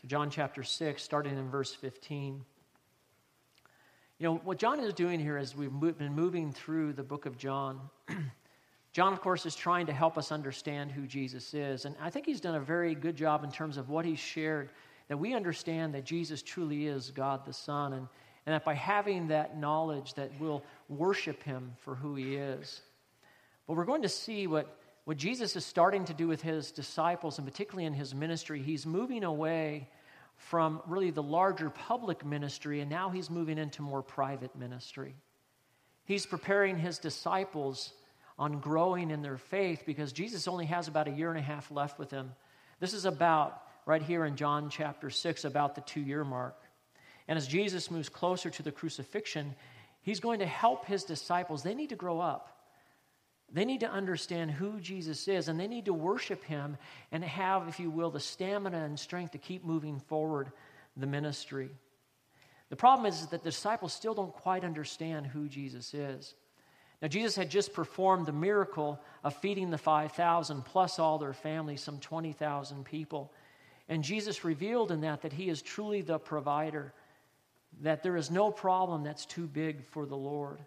So, John chapter 6, starting in verse 15. You know, what John is doing here is we've been moving through the book of John. John, of course, is trying to help us understand who Jesus is. And I think he's done a very good job in terms of what he's shared, that we understand that Jesus truly is God the Son, and, and that by having that knowledge that we'll worship him for who he is. But we're going to see what, what Jesus is starting to do with his disciples, and particularly in his ministry. He's moving away from really the larger public ministry, and now he's moving into more private ministry. He's preparing his disciples on growing in their faith because Jesus only has about a year and a half left with him. This is about, right here in John chapter 6, about the two year mark. And as Jesus moves closer to the crucifixion, he's going to help his disciples. They need to grow up. They need to understand who Jesus is, and they need to worship him and have, if you will, the stamina and strength to keep moving forward the ministry. The problem is that the disciples still don't quite understand who Jesus is. Now, Jesus had just performed the miracle of feeding the 5,000 plus all their families, some 20,000 people. And Jesus revealed in that that he is truly the provider, that there is no problem that's too big for the Lord.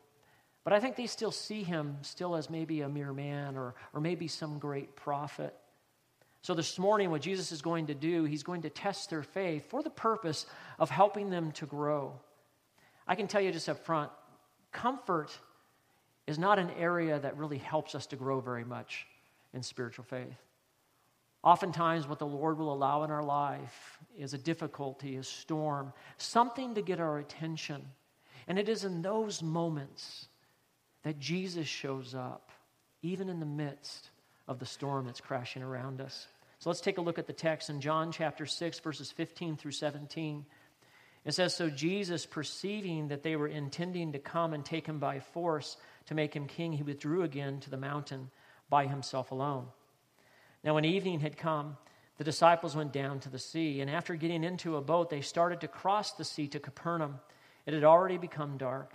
But I think they still see him still as maybe a mere man or, or maybe some great prophet. So, this morning, what Jesus is going to do, he's going to test their faith for the purpose of helping them to grow. I can tell you just up front comfort is not an area that really helps us to grow very much in spiritual faith. Oftentimes, what the Lord will allow in our life is a difficulty, a storm, something to get our attention. And it is in those moments that Jesus shows up, even in the midst of the storm that's crashing around us. So let's take a look at the text in John chapter 6, verses 15 through 17. It says So Jesus, perceiving that they were intending to come and take him by force, to make him king, he withdrew again to the mountain by himself alone. Now, when evening had come, the disciples went down to the sea, and after getting into a boat, they started to cross the sea to Capernaum. It had already become dark,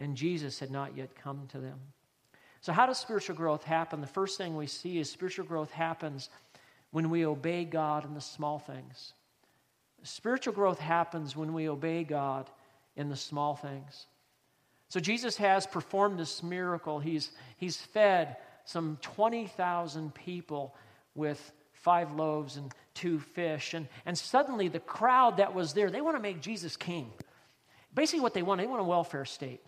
and Jesus had not yet come to them. So, how does spiritual growth happen? The first thing we see is spiritual growth happens when we obey God in the small things. Spiritual growth happens when we obey God in the small things. So Jesus has performed this miracle. He's, he's fed some 20,000 people with five loaves and two fish. And, and suddenly, the crowd that was there, they want to make Jesus king. Basically, what they want, they want a welfare state.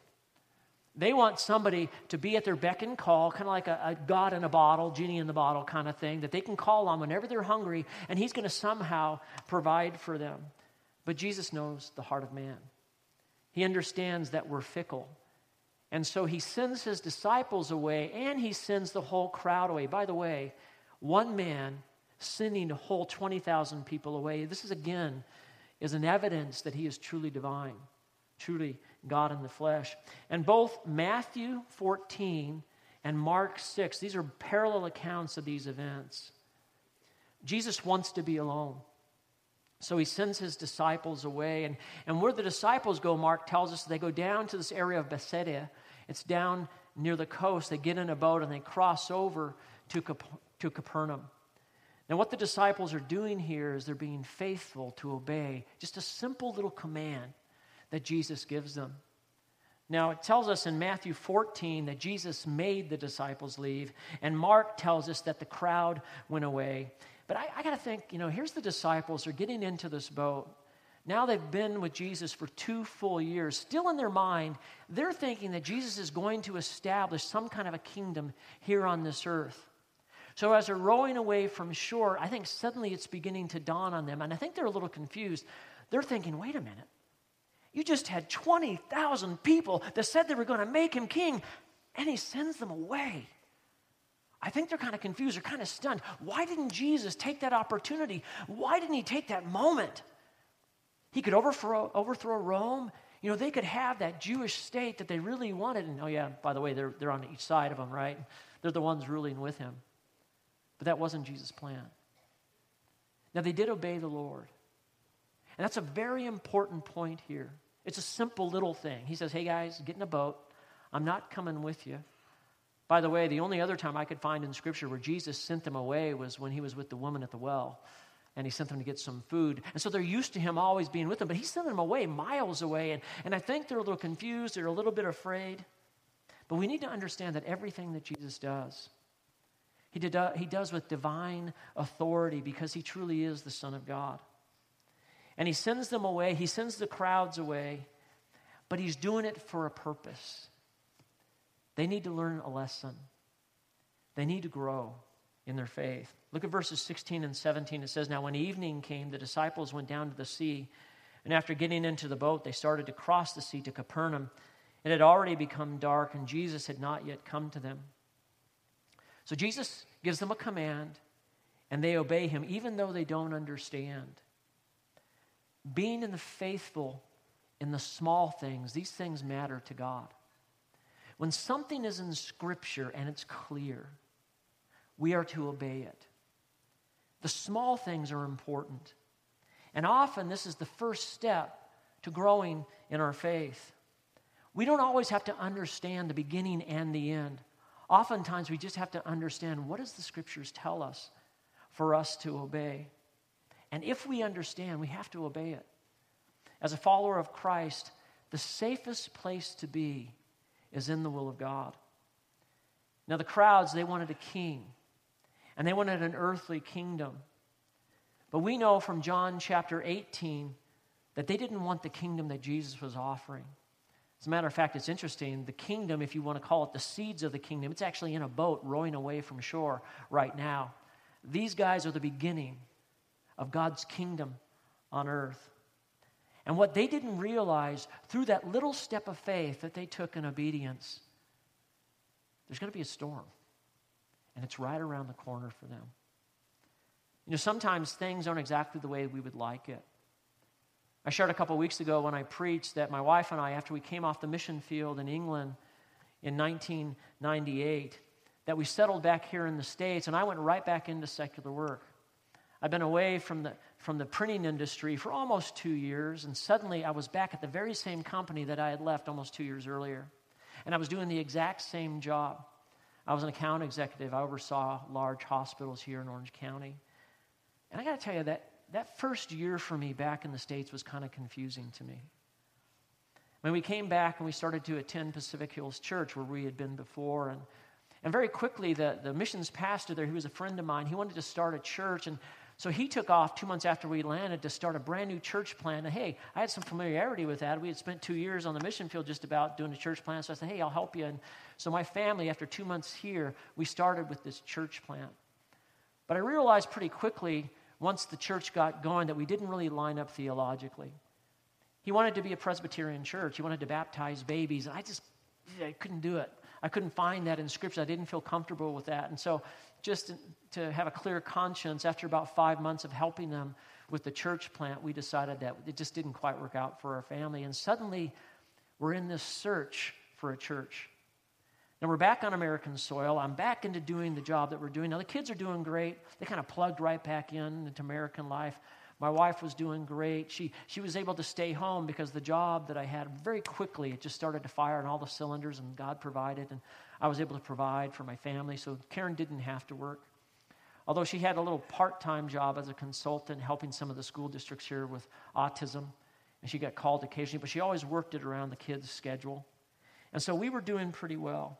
They want somebody to be at their beck and call, kind of like a, a, God in a bottle, genie in the bottle kind of thing, that they can call on whenever they're hungry, and He's going to somehow provide for them. But Jesus knows the heart of man. He understands that we're fickle. And so he sends his disciples away and he sends the whole crowd away. By the way, one man sending a whole 20,000 people away, this is again is an evidence that he is truly divine, truly God in the flesh. And both Matthew 14 and Mark 6, these are parallel accounts of these events. Jesus wants to be alone. So he sends his disciples away. And, and where the disciples go, Mark tells us they go down to this area of Bethsaida. It's down near the coast. They get in a boat and they cross over to, to Capernaum. Now, what the disciples are doing here is they're being faithful to obey just a simple little command that Jesus gives them. Now, it tells us in Matthew 14 that Jesus made the disciples leave, and Mark tells us that the crowd went away. But I, I got to think, you know, here's the disciples, they're getting into this boat. Now they've been with Jesus for two full years. Still in their mind, they're thinking that Jesus is going to establish some kind of a kingdom here on this earth. So as they're rowing away from shore, I think suddenly it's beginning to dawn on them. And I think they're a little confused. They're thinking, wait a minute. You just had 20,000 people that said they were going to make him king, and he sends them away. I think they're kind of confused. They're kind of stunned. Why didn't Jesus take that opportunity? Why didn't he take that moment? He could overthrow, overthrow Rome. You know, they could have that Jewish state that they really wanted. And oh, yeah, by the way, they're, they're on each side of him, right? They're the ones ruling with him. But that wasn't Jesus' plan. Now, they did obey the Lord. And that's a very important point here. It's a simple little thing. He says, Hey, guys, get in a boat. I'm not coming with you. By the way, the only other time I could find in Scripture where Jesus sent them away was when he was with the woman at the well. and he sent them to get some food. And so they're used to him always being with them, but he sent them away, miles away. And, and I think they're a little confused, they're a little bit afraid. But we need to understand that everything that Jesus does, he, did, uh, he does with divine authority because he truly is the Son of God. And he sends them away, he sends the crowds away, but he's doing it for a purpose. They need to learn a lesson, they need to grow in their faith. Look at verses 16 and 17. It says, Now when evening came, the disciples went down to the sea, and after getting into the boat, they started to cross the sea to Capernaum. It had already become dark, and Jesus had not yet come to them. So Jesus gives them a command, and they obey him, even though they don't understand. Being in the faithful in the small things, these things matter to God. When something is in Scripture and it's clear, we are to obey it. The small things are important. And often, this is the first step to growing in our faith. We don't always have to understand the beginning and the end. Oftentimes, we just have to understand what does the scriptures tell us for us to obey. And if we understand, we have to obey it. As a follower of Christ, the safest place to be is in the will of God. Now, the crowds, they wanted a king, and they wanted an earthly kingdom. But we know from John chapter 18 that they didn't want the kingdom that Jesus was offering. As a matter of fact, it's interesting. The kingdom, if you want to call it the seeds of the kingdom, it's actually in a boat rowing away from shore right now. These guys are the beginning of God's kingdom on earth. And what they didn't realize through that little step of faith that they took in obedience, there's going to be a storm. And it's right around the corner for them. You know, sometimes things aren't exactly the way we would like it. I shared a couple weeks ago when I preached that my wife and I, after we came off the mission field in England in 1998, that we settled back here in the States, and I went right back into secular work. I've been away from the, from the printing industry for almost two years, and suddenly I was back at the very same company that I had left almost two years earlier. And I was doing the exact same job. I was an account executive. I oversaw large hospitals here in Orange County. And I got to tell you that that first year for me back in the States was kind of confusing to me. When we came back and we started to attend Pacific Hills Church where we had been before, and, and very quickly the, the missions pastor there, he was a friend of mine, he wanted to start a church. And so he took off two months after we landed to start a brand new church plan. And hey, I had some familiarity with that. We had spent two years on the mission field just about doing a church plan. So I said, hey, I'll help you. And so my family, after two months here, we started with this church plan. But I realized pretty quickly once the church got going that we didn't really line up theologically. He wanted to be a Presbyterian church. He wanted to baptize babies. And I just, I couldn't do it. I couldn't find that in Scripture. I didn't feel comfortable with that. And so, just to have a clear conscience, after about five months of helping them with the church plant, we decided that it just didn't quite work out for our family. And suddenly, we're in this search for a church. Now we're back on American soil. I'm back into doing the job that we're doing. Now the kids are doing great. They kind of plugged right back in into American life. My wife was doing great. She, she was able to stay home because the job that I had very quickly, it just started to fire on all the cylinders, and God provided. And I was able to provide for my family. So Karen didn't have to work. Although she had a little part time job as a consultant helping some of the school districts here with autism. And she got called occasionally, but she always worked it around the kids' schedule. And so we were doing pretty well.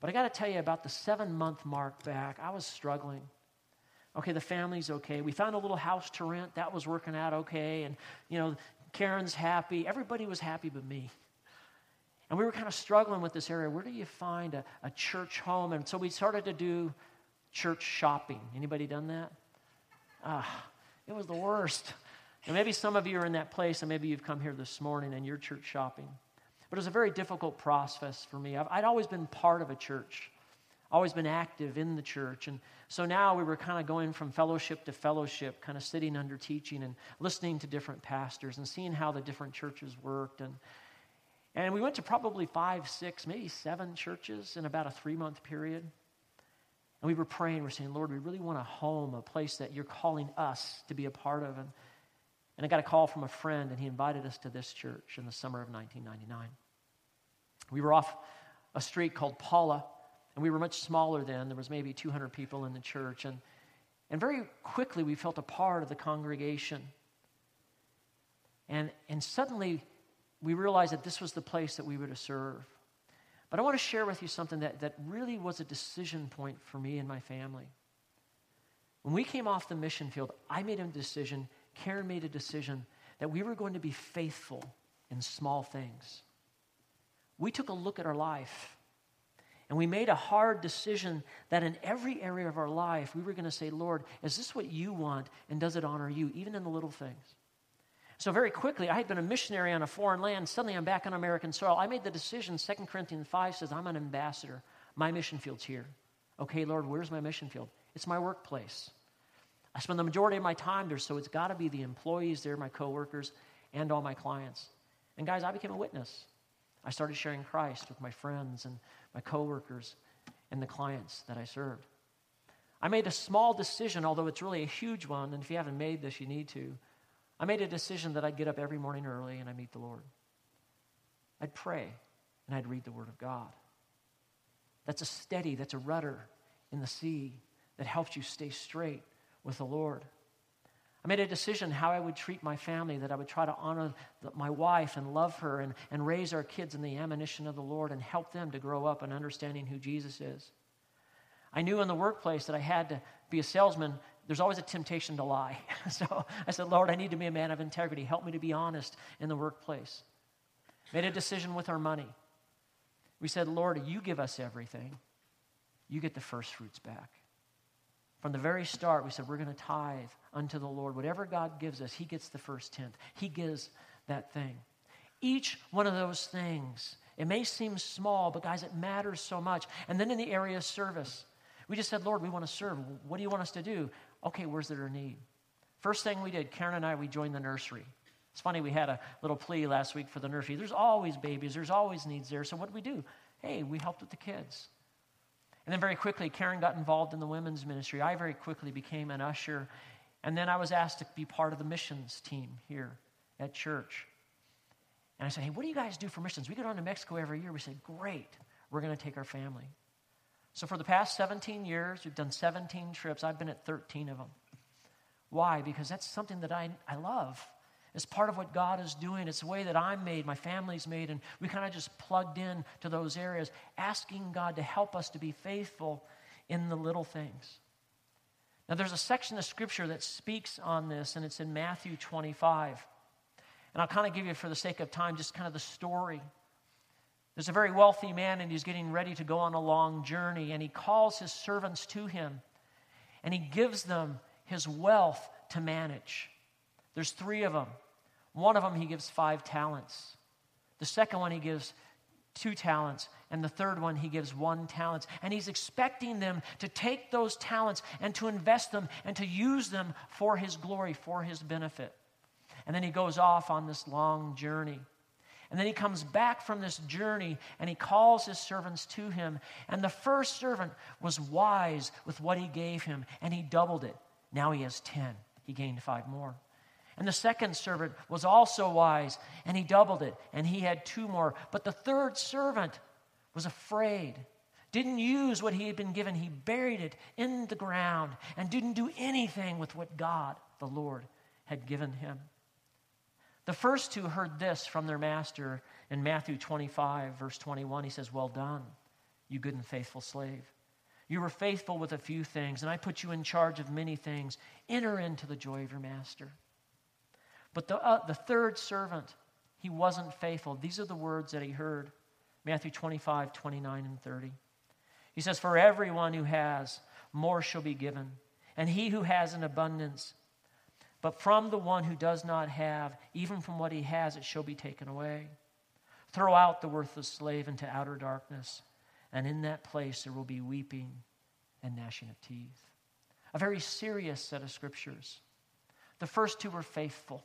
But I got to tell you, about the seven month mark back, I was struggling. Okay, the family's okay. We found a little house to rent. That was working out okay. And, you know, Karen's happy. Everybody was happy but me. And we were kind of struggling with this area. Where do you find a, a church home? And so we started to do church shopping. Anybody done that? Ah, it was the worst. And maybe some of you are in that place, and maybe you've come here this morning and you're church shopping. But it was a very difficult process for me. I'd always been part of a church, always been active in the church. And so now we were kind of going from fellowship to fellowship, kind of sitting under teaching and listening to different pastors and seeing how the different churches worked. And, and we went to probably five, six, maybe seven churches in about a three month period. And we were praying, we're saying, Lord, we really want a home, a place that you're calling us to be a part of. And and I got a call from a friend, and he invited us to this church in the summer of 1999. We were off a street called Paula, and we were much smaller then. There was maybe 200 people in the church. And, And very quickly, we felt a part of the congregation. And, and suddenly, we realized that this was the place that we were to serve. But I want to share with you something that, that really was a decision point for me and my family. When we came off the mission field, I made a decision, Karen made a decision that we were going to be faithful in small things. We took a look at our life and we made a hard decision that in every area of our life, we were going to say, Lord, is this what you want? And does it honor you, even in the little things? So, very quickly, I had been a missionary on a foreign land. Suddenly, I'm back on American soil. I made the decision, 2 Corinthians 5 says, I'm an ambassador. My mission field's here. Okay, Lord, where's my mission field? It's my workplace. I spend the majority of my time there, so it's got to be the employees there, my coworkers, and all my clients. And guys, I became a witness. I started sharing Christ with my friends and my coworkers and the clients that I served. I made a small decision, although it's really a huge one, and if you haven't made this, you need to. I made a decision that I'd get up every morning early and I'd meet the Lord. I'd pray and I'd read the Word of God. That's a steady, that's a rudder in the sea that helps you stay straight with the Lord. I made a decision how I would treat my family, that I would try to honor my wife and love her and, and raise our kids in the admonition of the Lord and help them to grow up in understanding who Jesus is. I knew in the workplace that I had to be a salesman. There's always a temptation to lie. so I said, Lord, I need to be a man of integrity. Help me to be honest in the workplace. Made a decision with our money. We said, Lord, you give us everything. You get the first fruits back. From the very start, we said we're going to tithe unto the Lord. Whatever God gives us, He gets the first tenth. He gives that thing. Each one of those things, it may seem small, but guys, it matters so much. And then in the area of service, we just said, Lord, we want to serve. What do you want us to do? Okay, where's there a need? First thing we did, Karen and I, we joined the nursery. It's funny, we had a little plea last week for the nursery. There's always babies, there's always needs there. So what did we do? Hey, we helped with the kids. And then very quickly, Karen got involved in the women's ministry. I very quickly became an usher. And then I was asked to be part of the missions team here at church. And I said, Hey, what do you guys do for missions? We go down to Mexico every year. We said, Great, we're going to take our family. So for the past 17 years, we've done 17 trips. I've been at 13 of them. Why? Because that's something that I, I love. It's part of what God is doing. It's the way that I'm made, my family's made, and we kind of just plugged in to those areas, asking God to help us to be faithful in the little things. Now, there's a section of scripture that speaks on this, and it's in Matthew 25. And I'll kind of give you, for the sake of time, just kind of the story. There's a very wealthy man, and he's getting ready to go on a long journey, and he calls his servants to him, and he gives them his wealth to manage. There's three of them. One of them, he gives five talents. The second one, he gives two talents. And the third one, he gives one talent. And he's expecting them to take those talents and to invest them and to use them for his glory, for his benefit. And then he goes off on this long journey. And then he comes back from this journey and he calls his servants to him. And the first servant was wise with what he gave him, and he doubled it. Now he has 10. He gained five more. And the second servant was also wise, and he doubled it, and he had two more. But the third servant was afraid, didn't use what he had been given. He buried it in the ground and didn't do anything with what God, the Lord, had given him. The first two heard this from their master in Matthew 25, verse 21. He says, Well done, you good and faithful slave. You were faithful with a few things, and I put you in charge of many things. Enter into the joy of your master. But the, uh, the third servant, he wasn't faithful. These are the words that he heard Matthew 25, 29, and 30. He says, For everyone who has, more shall be given, and he who has an abundance. But from the one who does not have, even from what he has, it shall be taken away. Throw out the worthless slave into outer darkness, and in that place there will be weeping and gnashing of teeth. A very serious set of scriptures. The first two were faithful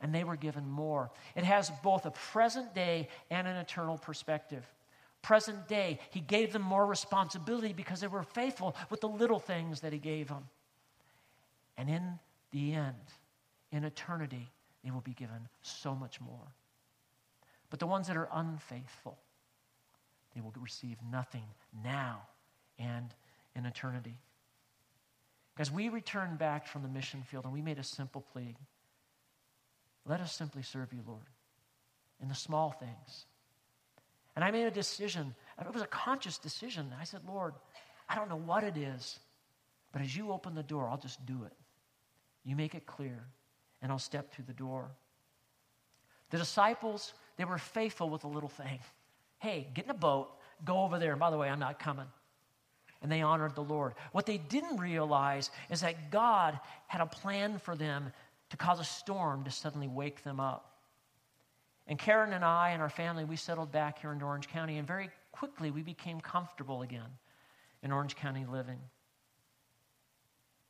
and they were given more. It has both a present day and an eternal perspective. Present day, he gave them more responsibility because they were faithful with the little things that he gave them. And in the end, in eternity, they will be given so much more. But the ones that are unfaithful, they will receive nothing now and in eternity. As we returned back from the mission field and we made a simple plea let us simply serve you, Lord, in the small things. And I made a decision. It was a conscious decision. I said, Lord, I don't know what it is, but as you open the door, I'll just do it. You make it clear, and I'll step through the door. The disciples, they were faithful with a little thing. Hey, get in a boat, go over there. By the way, I'm not coming. And they honored the Lord. What they didn't realize is that God had a plan for them to cause a storm to suddenly wake them up. And Karen and I and our family, we settled back here in Orange County, and very quickly we became comfortable again in Orange County living.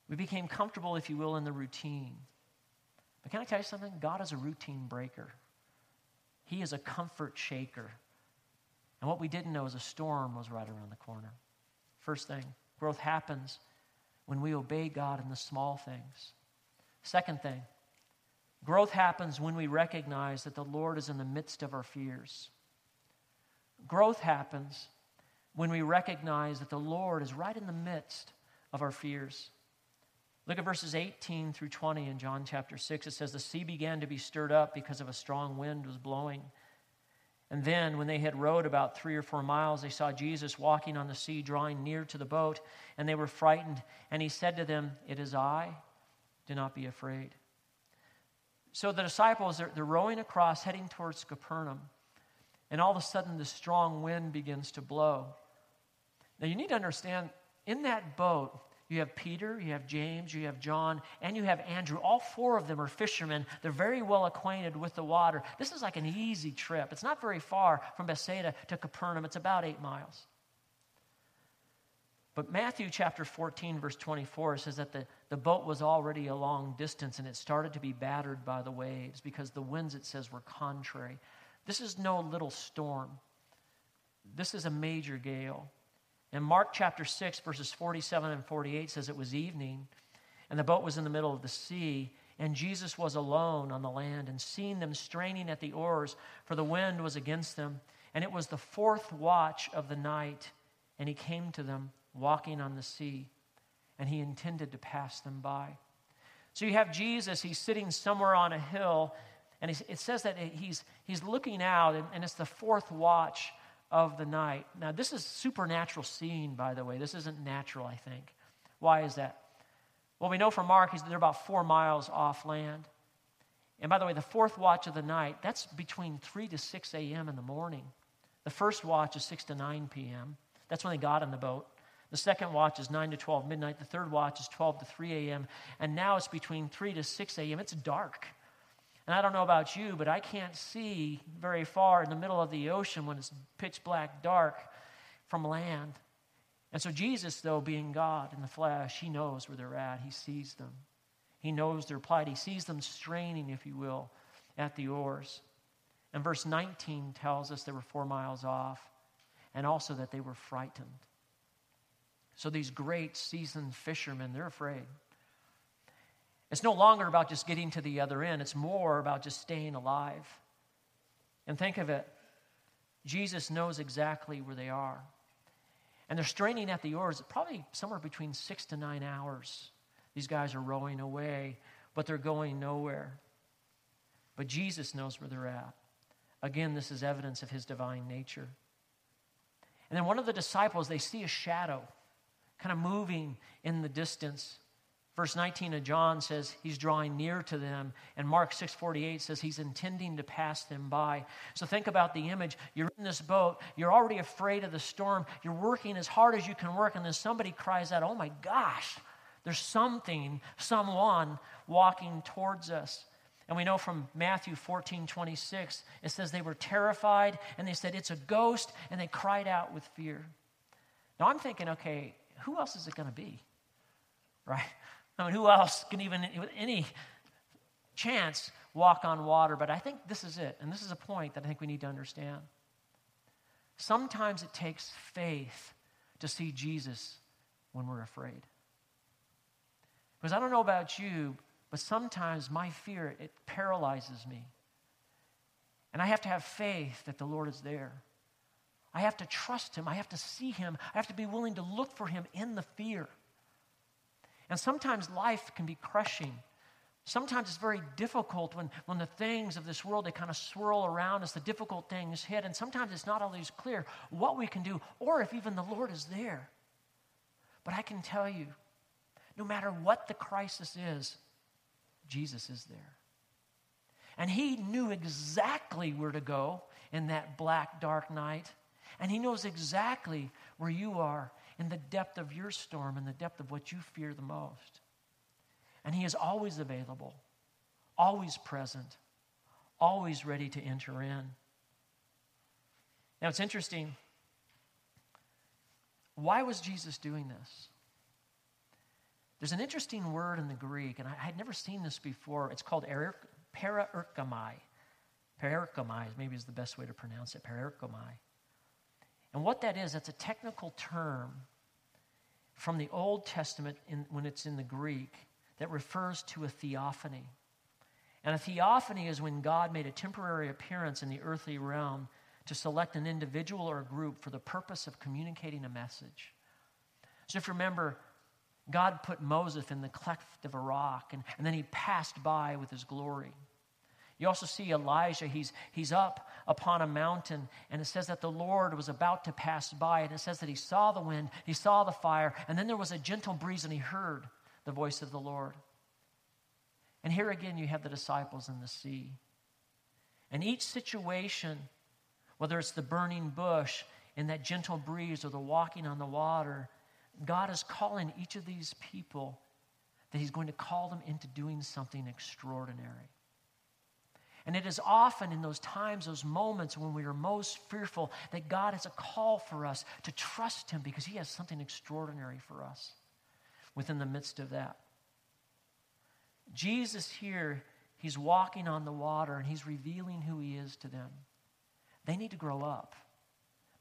We became comfortable, if you will, in the routine. But can I tell you something? God is a routine breaker. He is a comfort shaker. And what we didn't know is a storm was right around the corner. First thing, growth happens when we obey God in the small things. Second thing, growth happens when we recognize that the Lord is in the midst of our fears. Growth happens when we recognize that the Lord is right in the midst of our fears. Look at verses 18 through 20 in John chapter 6. It says, The sea began to be stirred up because of a strong wind was blowing. And then, when they had rowed about three or four miles, they saw Jesus walking on the sea, drawing near to the boat, and they were frightened. And he said to them, It is I, do not be afraid. So the disciples, they're, they're rowing across, heading towards Capernaum. And all of a sudden, the strong wind begins to blow. Now, you need to understand in that boat, you have Peter, you have James, you have John, and you have Andrew. All four of them are fishermen. They're very well acquainted with the water. This is like an easy trip. It's not very far from Bethsaida to Capernaum, it's about eight miles. But Matthew chapter 14, verse 24 says that the, the boat was already a long distance and it started to be battered by the waves because the winds, it says, were contrary. This is no little storm, this is a major gale. And Mark chapter 6, verses 47 and 48 says it was evening, and the boat was in the middle of the sea, and Jesus was alone on the land, and seeing them straining at the oars, for the wind was against them. And it was the fourth watch of the night, and he came to them walking on the sea, and he intended to pass them by. So you have Jesus, he's sitting somewhere on a hill, and it says that he's, he's looking out, and, and it's the fourth watch of the night. Now, this is supernatural scene, by the way. This isn't natural, I think. Why is that? Well, we know from Mark, he's, they're about four miles off land. And by the way, the fourth watch of the night, that's between 3 to 6 a.m. in the morning. The first watch is 6 to 9 p.m. That's when they got in the boat. The second watch is 9 to 12 midnight. The third watch is 12 to 3 a.m. And now it's between 3 to 6 a.m. It's dark. And I don't know about you, but I can't see very far in the middle of the ocean when it's pitch black dark from land. And so, Jesus, though, being God in the flesh, he knows where they're at. He sees them. He knows their plight. He sees them straining, if you will, at the oars. And verse 19 tells us they were four miles off and also that they were frightened. So, these great seasoned fishermen, they're afraid. It's no longer about just getting to the other end, it's more about just staying alive. And think of it Jesus knows exactly where they are. And they're straining at the oars, probably somewhere between six to nine hours. These guys are rowing away, but they're going nowhere. But Jesus knows where they're at. Again, this is evidence of his divine nature. And then one of the disciples, they see a shadow kind of moving in the distance. Verse 19 of John says he's drawing near to them, and Mark 6:48 says he's intending to pass them by. So think about the image. You're in this boat, you're already afraid of the storm, you're working as hard as you can work, and then somebody cries out, "Oh my gosh, there's something, someone walking towards us." And we know from Matthew 14, 26, it says they were terrified and they said, It's a ghost, and they cried out with fear. Now I'm thinking, okay, who else is it going to be? Right? I mean, who else can even, with any chance, walk on water? But I think this is it. And this is a point that I think we need to understand. Sometimes it takes faith to see Jesus when we're afraid. Because I don't know about you, but sometimes my fear, it paralyzes me. And I have to have faith that the Lord is there. I have to trust Him. I have to see Him. I have to be willing to look for Him in the fear. And sometimes life can be crushing. Sometimes it's very difficult when, when the things of this world they kind of swirl around us, the difficult things hit, and sometimes it's not always clear what we can do or if even the Lord is there. But I can tell you, no matter what the crisis is, Jesus is there. And he knew exactly where to go in that black, dark night. And he knows exactly where you are in the depth of your storm, in the depth of what you fear the most. And he is always available, always present, always ready to enter in. Now it's interesting. Why was Jesus doing this? There's an interesting word in the Greek, and I had never seen this before. It's called paraerchomai. Paraerchomai maybe is the best way to pronounce it. Paraerchomai. And what that is, that's a technical term from the Old Testament in, when it's in the Greek that refers to a theophany. And a theophany is when God made a temporary appearance in the earthly realm to select an individual or a group for the purpose of communicating a message. So if you remember, God put Moses in the cleft of a rock, and, and then he passed by with his glory. You also see Elijah, he's, he's up upon a mountain, and it says that the Lord was about to pass by, and it says that he saw the wind, he saw the fire, and then there was a gentle breeze, and he heard the voice of the Lord. And here again, you have the disciples in the sea. And each situation, whether it's the burning bush, in that gentle breeze, or the walking on the water, God is calling each of these people that He's going to call them into doing something extraordinary. And it is often in those times, those moments when we are most fearful, that God has a call for us to trust Him because He has something extraordinary for us within the midst of that. Jesus here, He's walking on the water and He's revealing who He is to them. They need to grow up.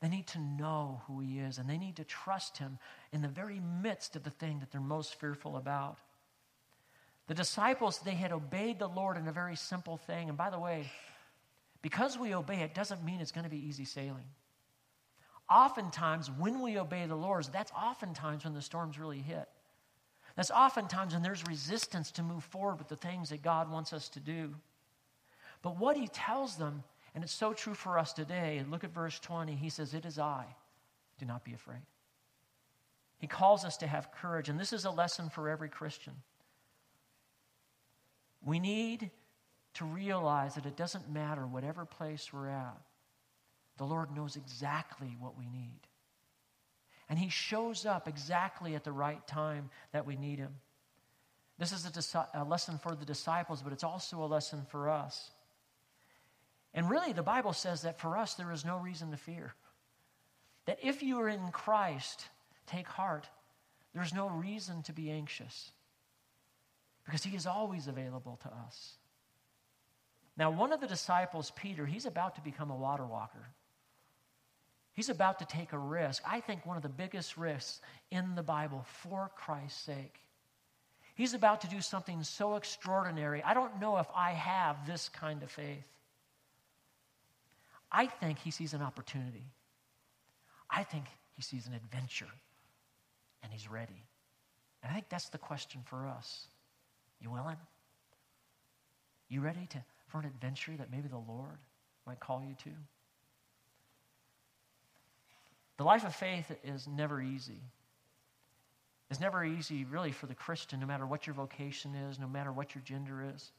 They need to know who He is, and they need to trust Him in the very midst of the thing that they're most fearful about. The disciples, they had obeyed the Lord in a very simple thing. And by the way, because we obey it doesn't mean it's going to be easy sailing. Oftentimes, when we obey the Lord, that's oftentimes when the storms really hit. That's oftentimes when there's resistance to move forward with the things that God wants us to do. But what he tells them and it's so true for us today. Look at verse 20. He says, It is I. Do not be afraid. He calls us to have courage. And this is a lesson for every Christian. We need to realize that it doesn't matter whatever place we're at, the Lord knows exactly what we need. And He shows up exactly at the right time that we need Him. This is a, a lesson for the disciples, but it's also a lesson for us. And really, the Bible says that for us, there is no reason to fear. That if you are in Christ, take heart. There's no reason to be anxious because he is always available to us. Now, one of the disciples, Peter, he's about to become a water walker. He's about to take a risk. I think one of the biggest risks in the Bible for Christ's sake. He's about to do something so extraordinary. I don't know if I have this kind of faith. I think he sees an opportunity. I think he sees an adventure and he's ready. And I think that's the question for us. You willing? You ready to, for an adventure that maybe the Lord might call you to? The life of faith is never easy. It's never easy, really, for the Christian, no matter what your vocation is, no matter what your gender is.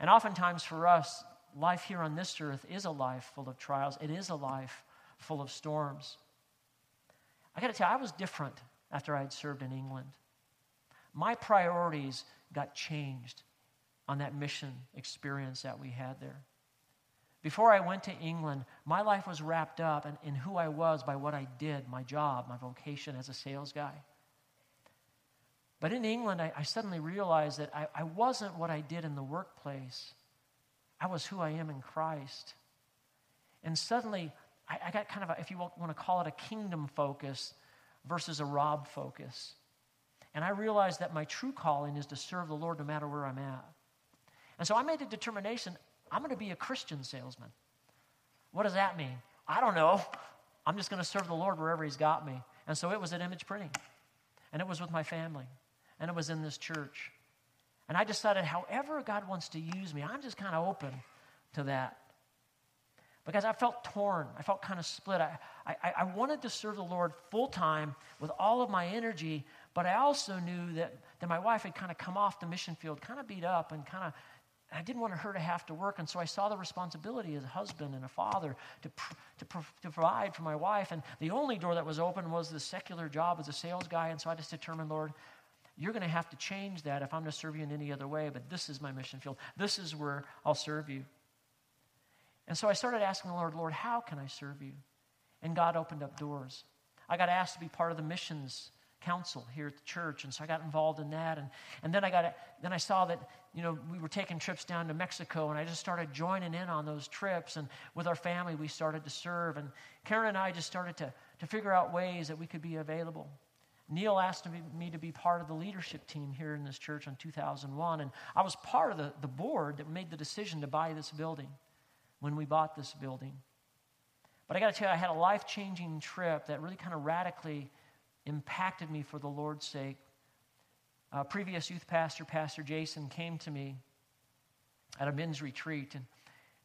And oftentimes for us, life here on this earth is a life full of trials, it is a life full of storms. I got to tell you, I was different after I had served in England. My priorities got changed on that mission experience that we had there. Before I went to England, my life was wrapped up in, in who I was by what I did, my job, my vocation as a sales guy. But in England, I, I suddenly realized that I, I wasn't what I did in the workplace. I was who I am in Christ. And suddenly, I, I got kind of, a, if you want to call it a kingdom focus versus a Rob focus. And I realized that my true calling is to serve the Lord no matter where I'm at. And so I made a determination I'm going to be a Christian salesman. What does that mean? I don't know. I'm just going to serve the Lord wherever He's got me. And so it was at Image Printing, and it was with my family. and it was in this church. And I decided, however God wants to use me, I'm just kind of open to that. Because I felt torn. I felt kind of split. I, I, I wanted to serve the Lord full time with all of my energy, but I also knew that, that my wife had kind of come off the mission field, kind of beat up, and kind of I didn't want her to have to work, and so I saw the responsibility as a husband and a father to, pr- to, pr- to provide for my wife. And the only door that was open was the secular job as a sales guy. And so I just determined, Lord, you're going to have to change that if I'm going to serve you in any other way, but this is my mission field. This is where I'll serve you. And so I started asking the Lord, Lord, how can I serve you? And God opened up doors. I got asked to be part of the missions council here at the church, and so I got involved in that. And, and then I got then I saw that you know we were taking trips down to Mexico, and I just started joining in on those trips. And with our family, we started to serve. And Karen and I just started to to figure out ways that we could be available. Neil asked me to be part of the leadership team here in this church in 2001, and I was part of the, the board that made the decision to buy this building when we bought this building. But I got to tell you, I had a life changing trip that really kind of radically impacted me for the Lord's sake. Previous youth pastor, Pastor Jason, came to me at a men's retreat, and,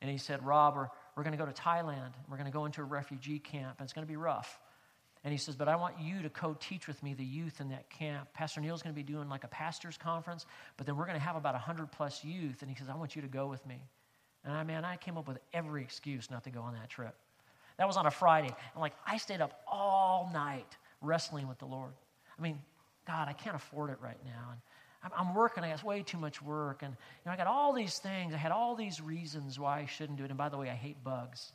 and he said, Rob, we're, we're going to go to Thailand. We're going to go into a refugee camp, and it's going to be rough. And he says, But I want you to co teach with me the youth in that camp. Pastor Neil's going to be doing like a pastor's conference, but then we're going to have about 100 plus youth. And he says, I want you to go with me. And I, man, I came up with every excuse not to go on that trip. That was on a Friday. I'm like, I stayed up all night wrestling with the Lord. I mean, God, I can't afford it right now. And I'm, working, I got way too much work. And you know, I got all these things. I had all these reasons why I shouldn't do it. And by the way, I hate bugs.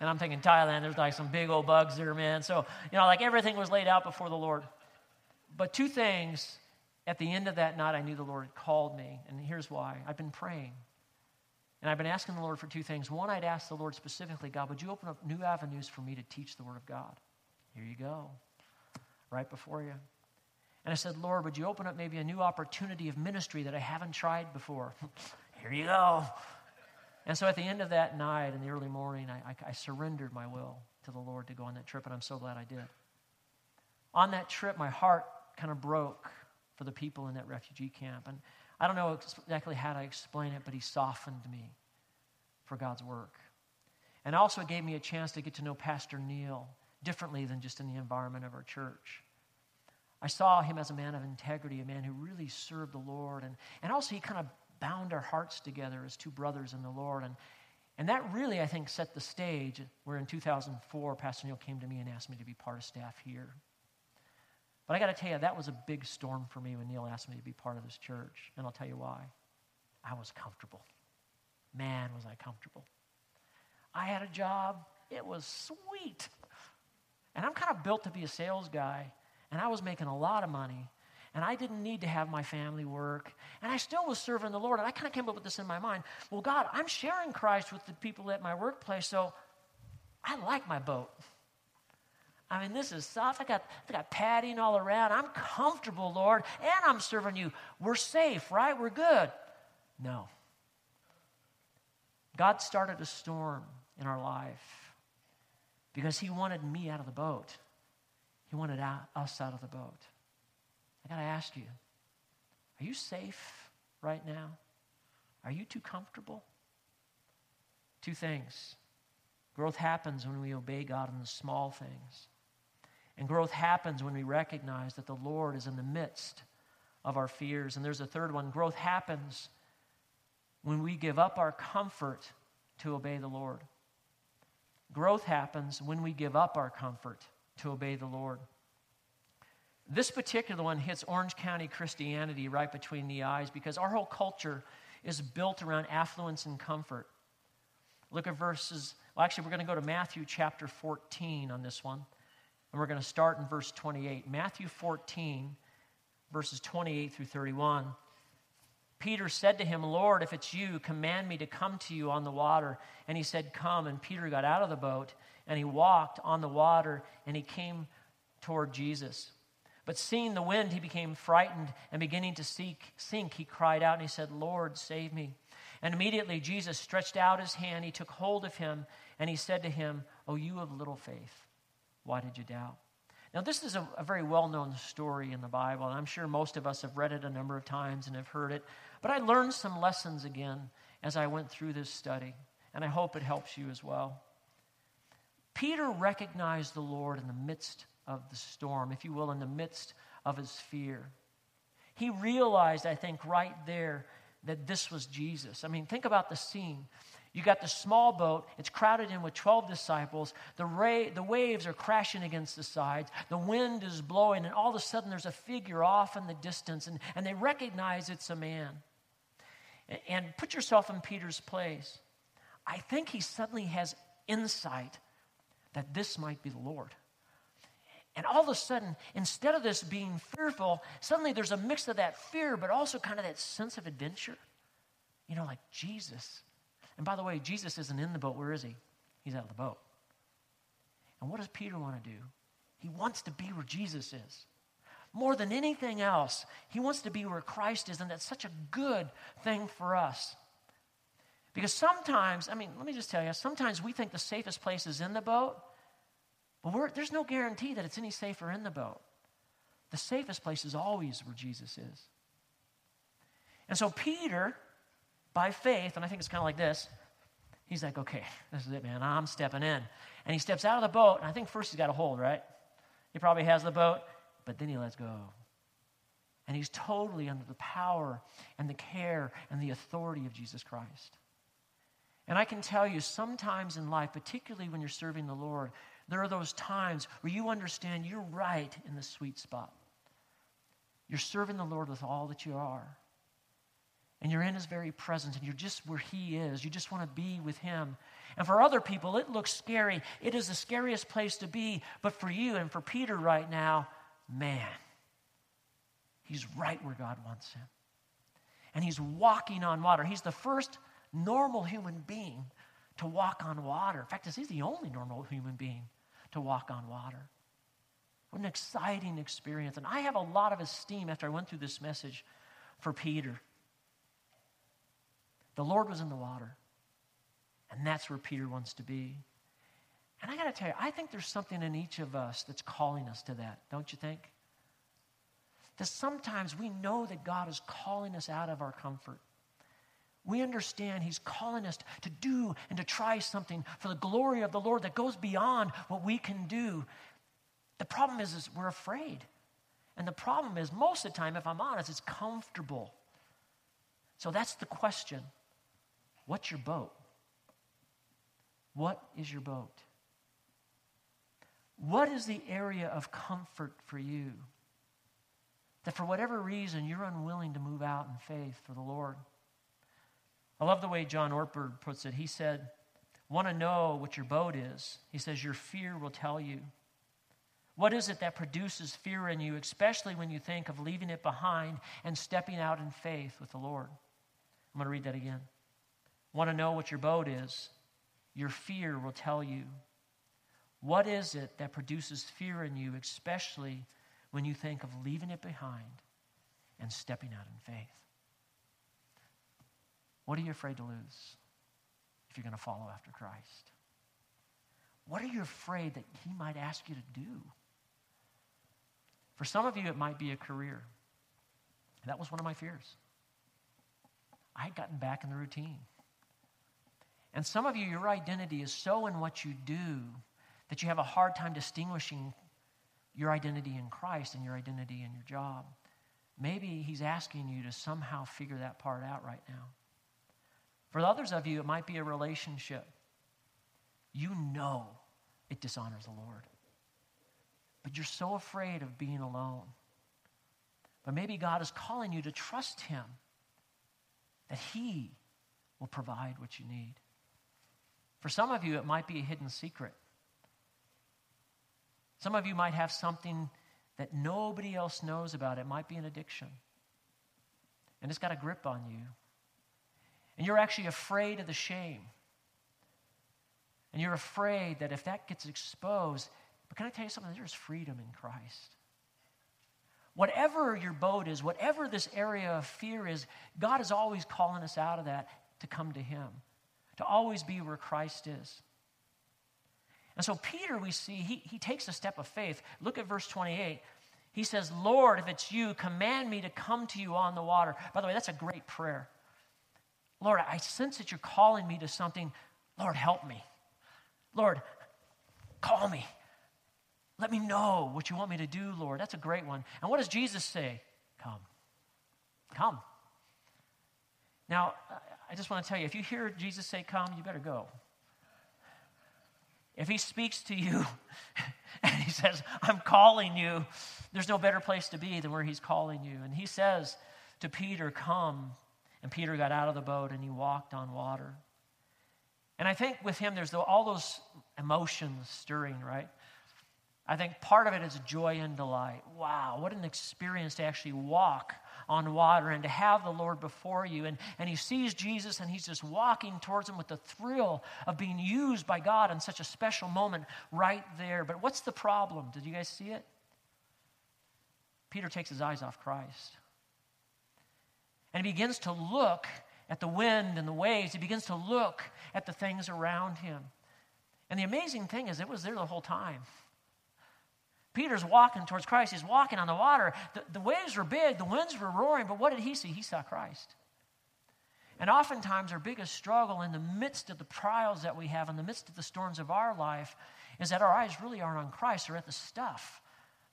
And I'm thinking Thailand, there's like some big old bugs there, man. So, you know, like everything was laid out before the Lord. But two things at the end of that night, I knew the Lord had called me. And here's why I've been praying. And I've been asking the Lord for two things. One, I'd ask the Lord specifically, God, would you open up new avenues for me to teach the Word of God? Here you go, right before you. And I said, Lord, would you open up maybe a new opportunity of ministry that I haven't tried before? Here you go. And so at the end of that night, in the early morning, I, I, I, surrendered my will to the Lord to go on that trip, and I'm so glad I did. On that trip, my heart kind of broke for the people in that refugee camp. And I don't know exactly how to explain it, but He softened me for God's work. And also, it gave me a chance to get to know Pastor Neil differently than just in the environment of our church. I saw him as a man of integrity, a man who really served the Lord. And, and also, he kind of bound our hearts together as two brothers in the Lord. And, and that really, I think, set the stage where in 2004, Pastor Neil came to me and asked me to be part of staff here. But I got to tell you, that was a big storm for me when Neil asked me to be part of this church. And I'll tell you why. I was comfortable. Man, was I comfortable. I had a job, it was sweet. And I'm kind of built to be a sales guy, and I was making a lot of money and I didn't need to have my family work. And I still was serving the Lord. And I kind of came up with this in my mind. Well, God, I'm sharing Christ with the people at my workplace, so I like my boat. I mean, this is soft. I got, I got padding all around. I'm comfortable, Lord, and I'm serving you. We're safe, right? We're good. No. God started a storm in our life because He wanted me out of the boat. He wanted us out of the boat. I got to ask you are you safe right now? Are you too comfortable? Two things. Growth happens when we obey God in the small things. And growth happens when we recognize that the Lord is in the midst of our fears. And there's a third one growth happens when we give up our comfort to obey the Lord. Growth happens when we give up our comfort to obey the Lord. This particular one hits Orange County Christianity right between the eyes because our whole culture is built around affluence and comfort. Look at verses, well, actually, we're going to go to Matthew chapter 14 on this one, and we're going to start in verse 28. Matthew 14, verses 28 through 31. Peter said to him, Lord, if it's you, command me to come to you on the water. And he said, Come. And Peter got out of the boat, and he walked on the water, and he came toward Jesus. But seeing the wind, he became frightened and beginning to seek, sink, he cried out and he said, Lord, save me. And immediately Jesus stretched out his hand, he took hold of him, and he said to him, Oh, you of little faith, why did you doubt? Now, this is a, a very well known story in the Bible, and I'm sure most of us have read it a number of times and have heard it. But I learned some lessons again as I went through this study, and I hope it helps you as well. Peter recognized the Lord in the midst of the storm, if you will, in the midst of his fear. He realized, I think, right there that this was Jesus. I mean, think about the scene. You got the small boat, it's crowded in with 12 disciples. The, ra- the waves are crashing against the sides. The wind is blowing, and all of a sudden there's a figure off in the distance, and, and they recognize it's a man. And, and put yourself in Peter's place. I think he suddenly has insight that this might be the Lord. And all of a sudden, instead of this being fearful, suddenly there's a mix of that fear, but also kind of that sense of adventure. You know, like Jesus. And by the way, Jesus isn't in the boat. Where is he? He's out of the boat. And what does Peter want to do? He wants to be where Jesus is. More than anything else, he wants to be where Christ is, and that's such a good thing for us. Because sometimes, I mean, let me just tell you, sometimes we think the safest place is in the boat, but there's no guarantee that it's any safer in the boat. The safest place is always where Jesus is. And so Peter, by faith, and I think it's kind of like this, he's like, okay, this is it, man. I'm stepping in. And he steps out of the boat, and I think first he's got a hold, right? He probably has the boat, but then he lets go. And he's totally under the power and the care and the authority of Jesus Christ. And I can tell you, sometimes in life, particularly when you're serving the Lord, there are those times where you understand you're right in the sweet spot. You're serving the Lord with all that you are. And you're in His very presence, and you're just where He is. You just want to be with Him. And for other people, it looks scary. It is the scariest place to be. But for you and for Peter right now, man, he's right where God wants him. And he's walking on water. He's the first normal human being to walk on water. In fact, he's the only normal human being to walk on water. What an exciting experience. And I have a lot of esteem after I went through this message for Peter. The Lord was in the water, and that's where Peter wants to be. And I got to tell you, I think there's something in each of us that's calling us to that, don't you think? That sometimes we know that God is calling us out of our comfort we understand He's calling us to do and to try something for the glory of the Lord that goes beyond what we can do. The problem is, is we're afraid. And the problem is, most of the time, if I'm honest, it's comfortable. So that's the question What's your boat? What is your boat? What is the area of comfort for you that for whatever reason you're unwilling to move out in faith for the Lord? I love the way John Ortberg puts it. He said, Want to know what your boat is? He says, Your fear will tell you. What is it that produces fear in you, especially when you think of leaving it behind and stepping out in faith with the Lord? I'm going to read that again. Want to know what your boat is? Your fear will tell you. What is it that produces fear in you, especially when you think of leaving it behind and stepping out in faith? What are you afraid to lose if you're going to follow after Christ? What are you afraid that He might ask you to do? For some of you, it might be a career. That was one of my fears. I had gotten back in the routine. And some of you, your identity is so in what you do that you have a hard time distinguishing your identity in Christ and your identity in your job. Maybe He's asking you to somehow figure that part out right now. For others of you, it might be a relationship. You know it dishonors the Lord. But you're so afraid of being alone. But maybe God is calling you to trust Him, that He will provide what you need. For some of you, it might be a hidden secret. Some of you might have something that nobody else knows about. It might be an addiction. And it's got a grip on you. And you're actually afraid of the shame. And you're afraid that if that gets exposed, but can I tell you something? There's freedom in Christ. Whatever your boat is, whatever this area of fear is, God is always calling us out of that to come to Him, to always be where Christ is. And so, Peter, we see, he, he takes a step of faith. Look at verse 28. He says, Lord, if it's you, command me to come to you on the water. By the way, that's a great prayer. Lord, I sense that you're calling me to something. Lord, help me. Lord, call me. Let me know what you want me to do, Lord. That's a great one. And what does Jesus say? Come. Come. Now, I just want to tell you if you hear Jesus say come, you better go. If he speaks to you and he says, I'm calling you, there's no better place to be than where he's calling you. And he says to Peter, Come. And Peter got out of the boat and he walked on water. And I think with him, there's all those emotions stirring, right? I think part of it is joy and delight. Wow, what an experience to actually walk on water and to have the Lord before you. And, and he sees Jesus and he's just walking towards him with the thrill of being used by God in such a special moment right there. But what's the problem? Did you guys see it? Peter takes his eyes off Christ. And he begins to look at the wind and the waves. He begins to look at the things around him. And the amazing thing is, it was there the whole time. Peter's walking towards Christ. He's walking on the water. The, the waves were big, the winds were roaring, but what did he see? He saw Christ. And oftentimes, our biggest struggle in the midst of the trials that we have, in the midst of the storms of our life, is that our eyes really aren't on Christ. They're at the stuff,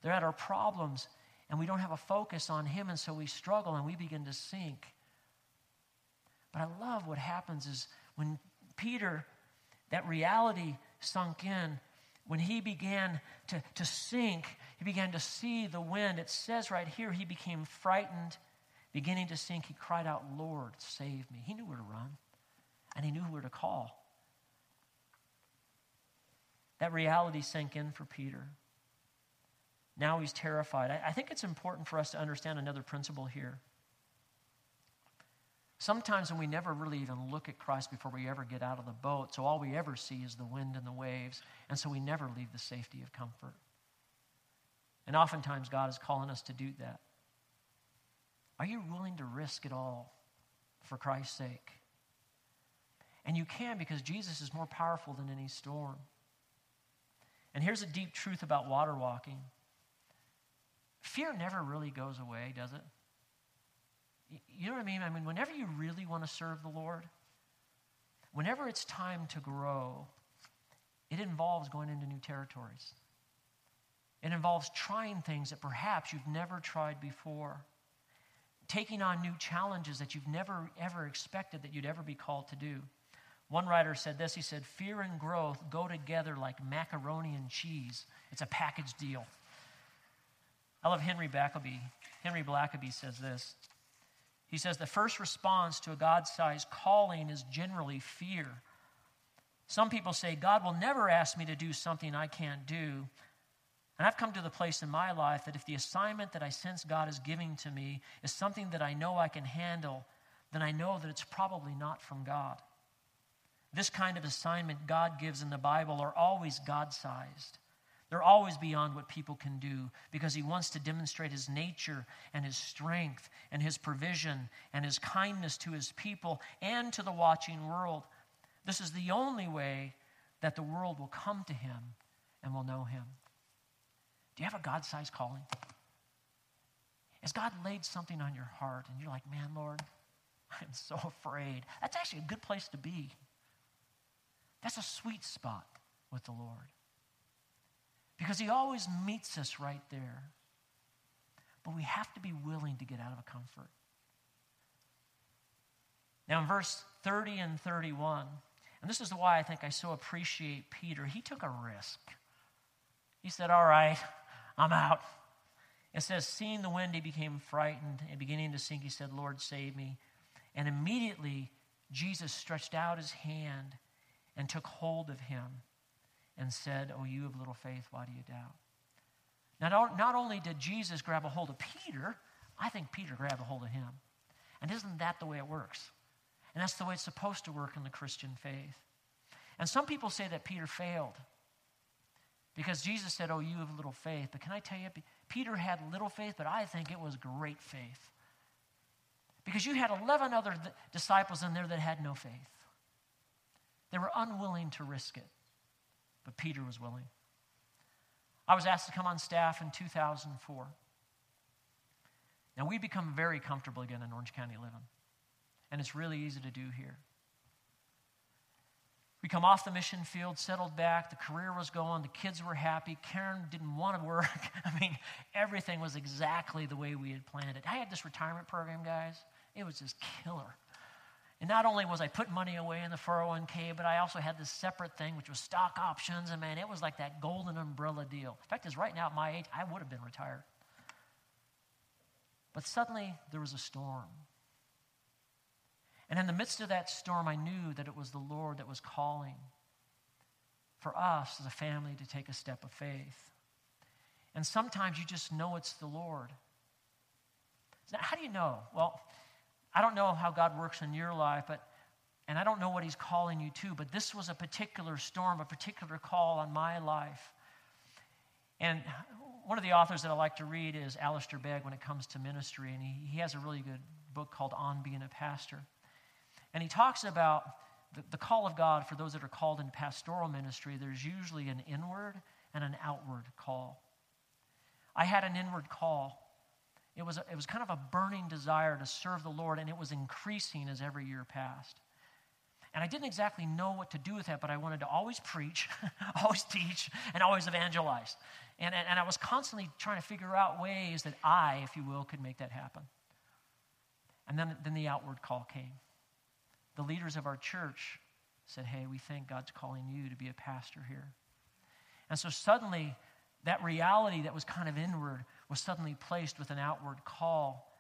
they're at our problems, and we don't have a focus on Him, and so we struggle and we begin to sink. But I love what happens is when Peter, that reality sunk in, when he began to, to sink, he began to see the wind. It says right here, he became frightened, beginning to sink. He cried out, Lord, save me. He knew where to run, and he knew where to call. That reality sank in for Peter. Now he's terrified. I, I think it's important for us to understand another principle here. Sometimes when we never really even look at Christ before we ever get out of the boat, so all we ever see is the wind and the waves, and so we never leave the safety of comfort. And oftentimes God is calling us to do that. Are you willing to risk it all for Christ's sake? And you can because Jesus is more powerful than any storm. And here's a deep truth about water walking fear never really goes away, does it? You know what I mean? I mean, whenever you really want to serve the Lord, whenever it's time to grow, it involves going into new territories. It involves trying things that perhaps you've never tried before, taking on new challenges that you've never, ever expected that you'd ever be called to do. One writer said this he said, Fear and growth go together like macaroni and cheese. It's a package deal. I love Henry Blackaby. Henry Blackaby says this he says the first response to a God sized calling is generally fear. Some people say, God will never ask me to do something I can't do. And I've come to the place in my life that if the assignment that I sense God is giving to me is something that I know I can handle, then I know that it's probably not from God. This kind of assignment God gives in the Bible are always God sized. They're always beyond what people can do because he wants to demonstrate his nature and his strength and his provision and his kindness to his people and to the watching world. This is the only way that the world will come to him and will know him. Do you have a God sized calling? Has God laid something on your heart and you're like, man, Lord, I'm so afraid? That's actually a good place to be. That's a sweet spot with the Lord because He always meets us right there. But we have to be willing to get out of a comfort. Now, in verse 30 and 31, and this is why I think I so appreciate Peter, he took a risk. He said, All right, I'm out. It says, Seeing the wind, he became frightened and beginning to sink. He said, Lord, save me. And immediately, Jesus stretched out his hand and took hold of him and said, Oh, you have little faith, why do you doubt? Now, not only did Jesus grab a hold of Peter, I think Peter grabbed a hold of him. And isn't that the way it works? And that's the way it's supposed to work in the Christian faith. And some people say that Peter failed because Jesus said, Oh, you have little faith. But can I tell you, Peter had little faith, but I think it was great faith. Because you had 11 other disciples in there that had no faith, they were unwilling to risk it. But Peter was willing. I was asked to come on staff in 2004. Now, we've become very comfortable again in Orange County living, and it's really easy to do here. We come off the mission field, settled back, the career was going, the kids were happy, Karen didn't want to work. I mean, everything was exactly the way we had planned it. I had this retirement program, guys. It was just killer. And not only was I putting money away in the 401k, but I also had this separate thing, which was stock options. And man, it was like that golden umbrella deal. In fact is, right now at my age, I would have been retired. But suddenly there was a storm. And in the midst of that storm, I knew that it was the Lord that was calling for us as a family to take a step of faith. And sometimes you just know it's the Lord. Now, how do you know? Well, I don't know how God works in your life, but and I don't know what He's calling you to, but this was a particular storm, a particular call on my life. And one of the authors that I like to read is Alistair Begg when it comes to ministry, and he, he has a really good book called On Being a Pastor. And he talks about the, the call of God for those that are called in pastoral ministry. There's usually an inward and an outward call. I had an inward call. It was, a, it was kind of a burning desire to serve the Lord, and it was increasing as every year passed. And I didn't exactly know what to do with that, but I wanted to always preach, always teach, and always evangelize. And, and, and I was constantly trying to figure out ways that I, if you will, could make that happen. And then, then the outward call came. The leaders of our church said, Hey, we think God's calling you to be a pastor here. And so suddenly, that reality that was kind of inward was suddenly placed with an outward call.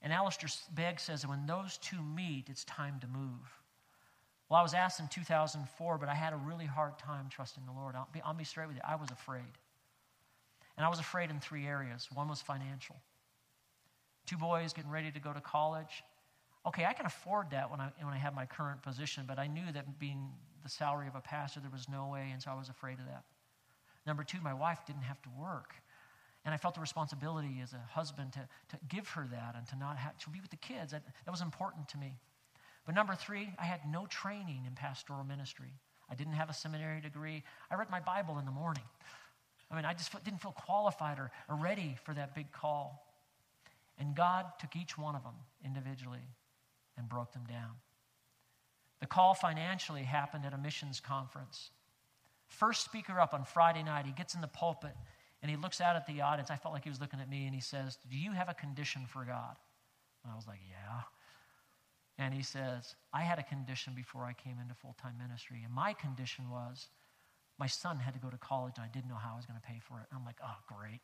And Alistair Begg says that when those two meet, it's time to move. Well, I was asked in 2004, but I had a really hard time trusting the Lord. I'll be, I'll be straight with you. I was afraid. And I was afraid in three areas. One was financial. Two boys getting ready to go to college. Okay, I can afford that when I, when I have my current position, but I knew that being the salary of a pastor, there was no way, and so I was afraid of that. Number two, my wife didn't have to work. And I felt the responsibility as a husband to, to give her that and to not have to be with the kids. That, was important to me. But number three, I had no training in pastoral ministry. I didn't have a seminary degree. I read my Bible in the morning. I mean, I just didn't feel qualified or, or ready for that big call. And God took each one of them individually and broke them down. The call financially happened at a missions conference. First speaker up on Friday night, he gets in the pulpit and he looks out at the audience. I felt like he was looking at me and he says, Do you have a condition for God? And I was like, Yeah. And he says, I had a condition before I came into full time ministry. And my condition was my son had to go to college and I didn't know how I was going to pay for it. I'm like, oh, great.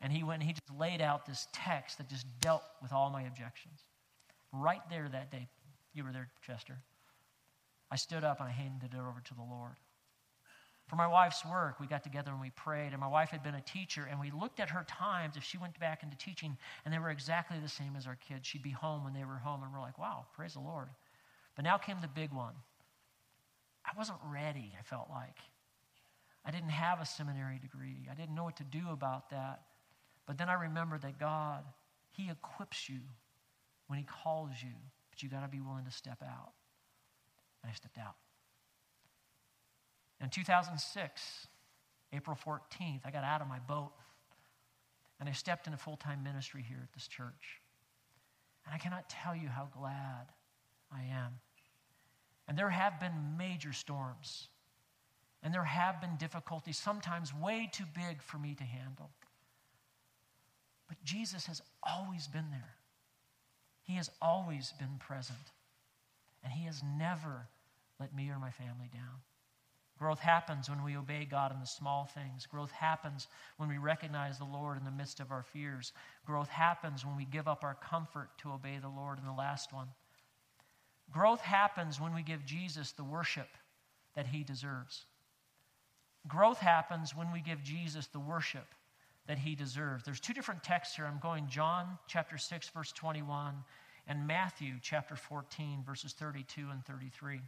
And he went and he just laid out this text that just dealt with all my objections. Right there that day, you were there, Chester. I stood up and I handed it over to the Lord. For my wife's work, we got together and we prayed. And my wife had been a teacher, and we looked at her times if she went back into teaching, and they were exactly the same as our kids. She'd be home when they were home, and we're like, wow, praise the Lord. But now came the big one. I wasn't ready, I felt like. I didn't have a seminary degree, I didn't know what to do about that. But then I remembered that God, He equips you when He calls you, but you got to be willing to step out. And I stepped out. In 2006, April 14th, I got out of my boat and I stepped into full time ministry here at this church. And I cannot tell you how glad I am. And there have been major storms, and there have been difficulties, sometimes way too big for me to handle. But Jesus has always been there, He has always been present, and He has never let me or my family down. Growth happens when we obey God in the small things. Growth happens when we recognize the Lord in the midst of our fears. Growth happens when we give up our comfort to obey the Lord in the last one. Growth happens when we give Jesus the worship that he deserves. Growth happens when we give Jesus the worship that he deserves. There's two different texts here. I'm going John chapter 6 verse 21 and Matthew chapter 14 verses 32 and 33.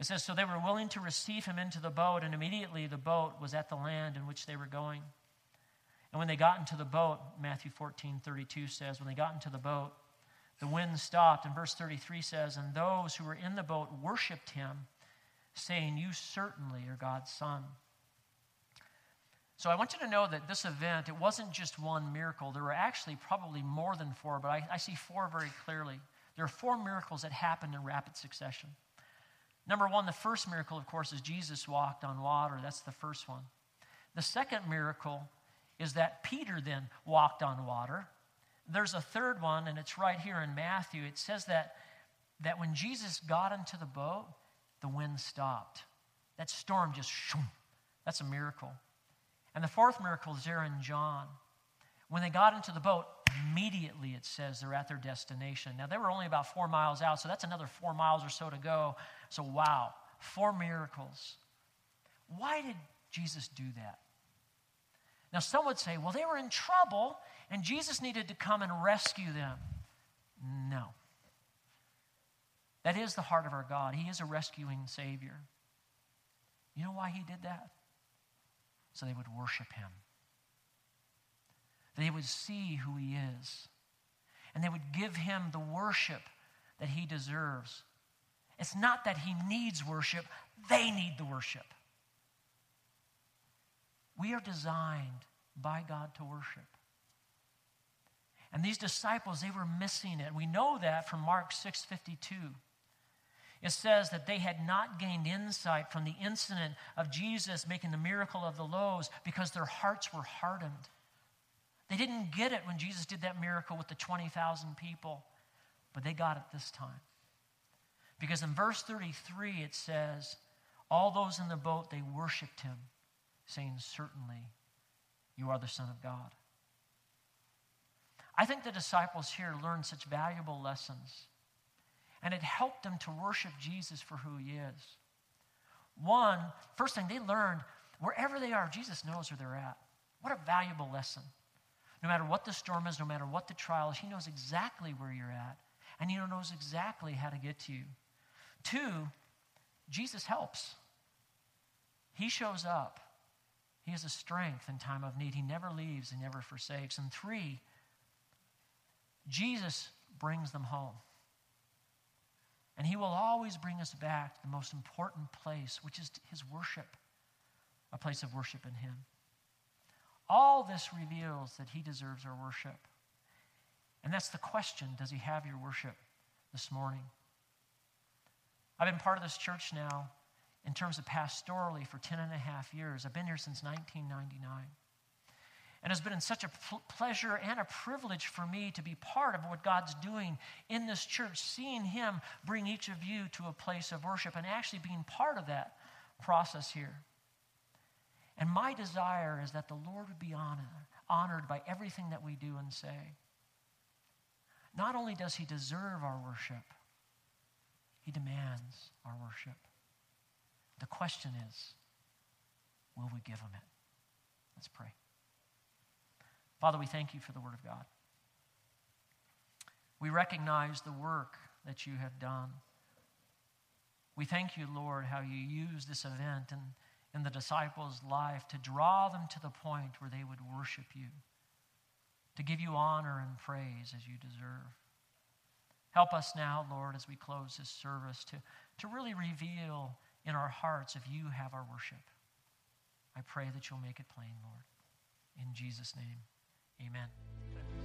It says, So they were willing to receive him into the boat, and immediately the boat was at the land in which they were going. And when they got into the boat, Matthew 14, 32 says, When they got into the boat, the wind stopped. And verse 33 says, And those who were in the boat worshiped him, saying, You certainly are God's Son. So I want you to know that this event, it wasn't just one miracle. There were actually probably more than four, but I, I see four very clearly. There are four miracles that happened in rapid succession. Number one, the first miracle, of course, is Jesus walked on water. That's the first one. The second miracle is that Peter then walked on water. There's a third one, and it's right here in Matthew. It says that, that when Jesus got into the boat, the wind stopped. That storm just, shoom, that's a miracle. And the fourth miracle is there in John. When they got into the boat, immediately it says they're at their destination. Now, they were only about four miles out, so that's another four miles or so to go. So, wow, four miracles. Why did Jesus do that? Now, some would say, well, they were in trouble and Jesus needed to come and rescue them. No. That is the heart of our God. He is a rescuing Savior. You know why He did that? So they would worship Him. They would see who He is. And they would give Him the worship that He deserves. It's not that He needs worship, they need the worship. We are designed by God to worship. And these disciples, they were missing it. We know that from Mark 6:52. It says that they had not gained insight from the incident of Jesus making the miracle of the loaves because their hearts were hardened. They didn't get it when Jesus did that miracle with the 20,000 people, but they got it this time. Because in verse 33 it says, all those in the boat they worshiped him, saying, "Certainly you are the son of God." I think the disciples here learned such valuable lessons, and it helped them to worship Jesus for who he is. One, first thing they learned, wherever they are, Jesus knows where they're at. What a valuable lesson. No matter what the storm is, no matter what the trial is, he knows exactly where you're at, and he knows exactly how to get to you. Two, Jesus helps. He shows up. He is a strength in time of need. He never leaves, he never forsakes. And three, Jesus brings them home. And he will always bring us back to the most important place, which is his worship, a place of worship in him. All this reveals that he deserves our worship. And that's the question does he have your worship this morning? I've been part of this church now in terms of pastorally for 10 and a half years. I've been here since 1999. And it's been such a pleasure and a privilege for me to be part of what God's doing in this church, seeing Him bring each of you to a place of worship and actually being part of that process here. And my desire is that the Lord would be honored, honored by everything that we do and say. Not only does He deserve our worship, He demands our worship. The question is, will we give Him it? Let's pray. Father, we thank you for the Word of God. We recognize the work that you have done. We thank you, Lord, how you used this event in, in the disciples' life to draw them to the point where they would worship you, to give you honor and praise as you deserve. Help us now, Lord, as we close this service, to, to really reveal in our hearts if you have our worship. I pray that you'll make it plain, Lord. In Jesus' name. Amen.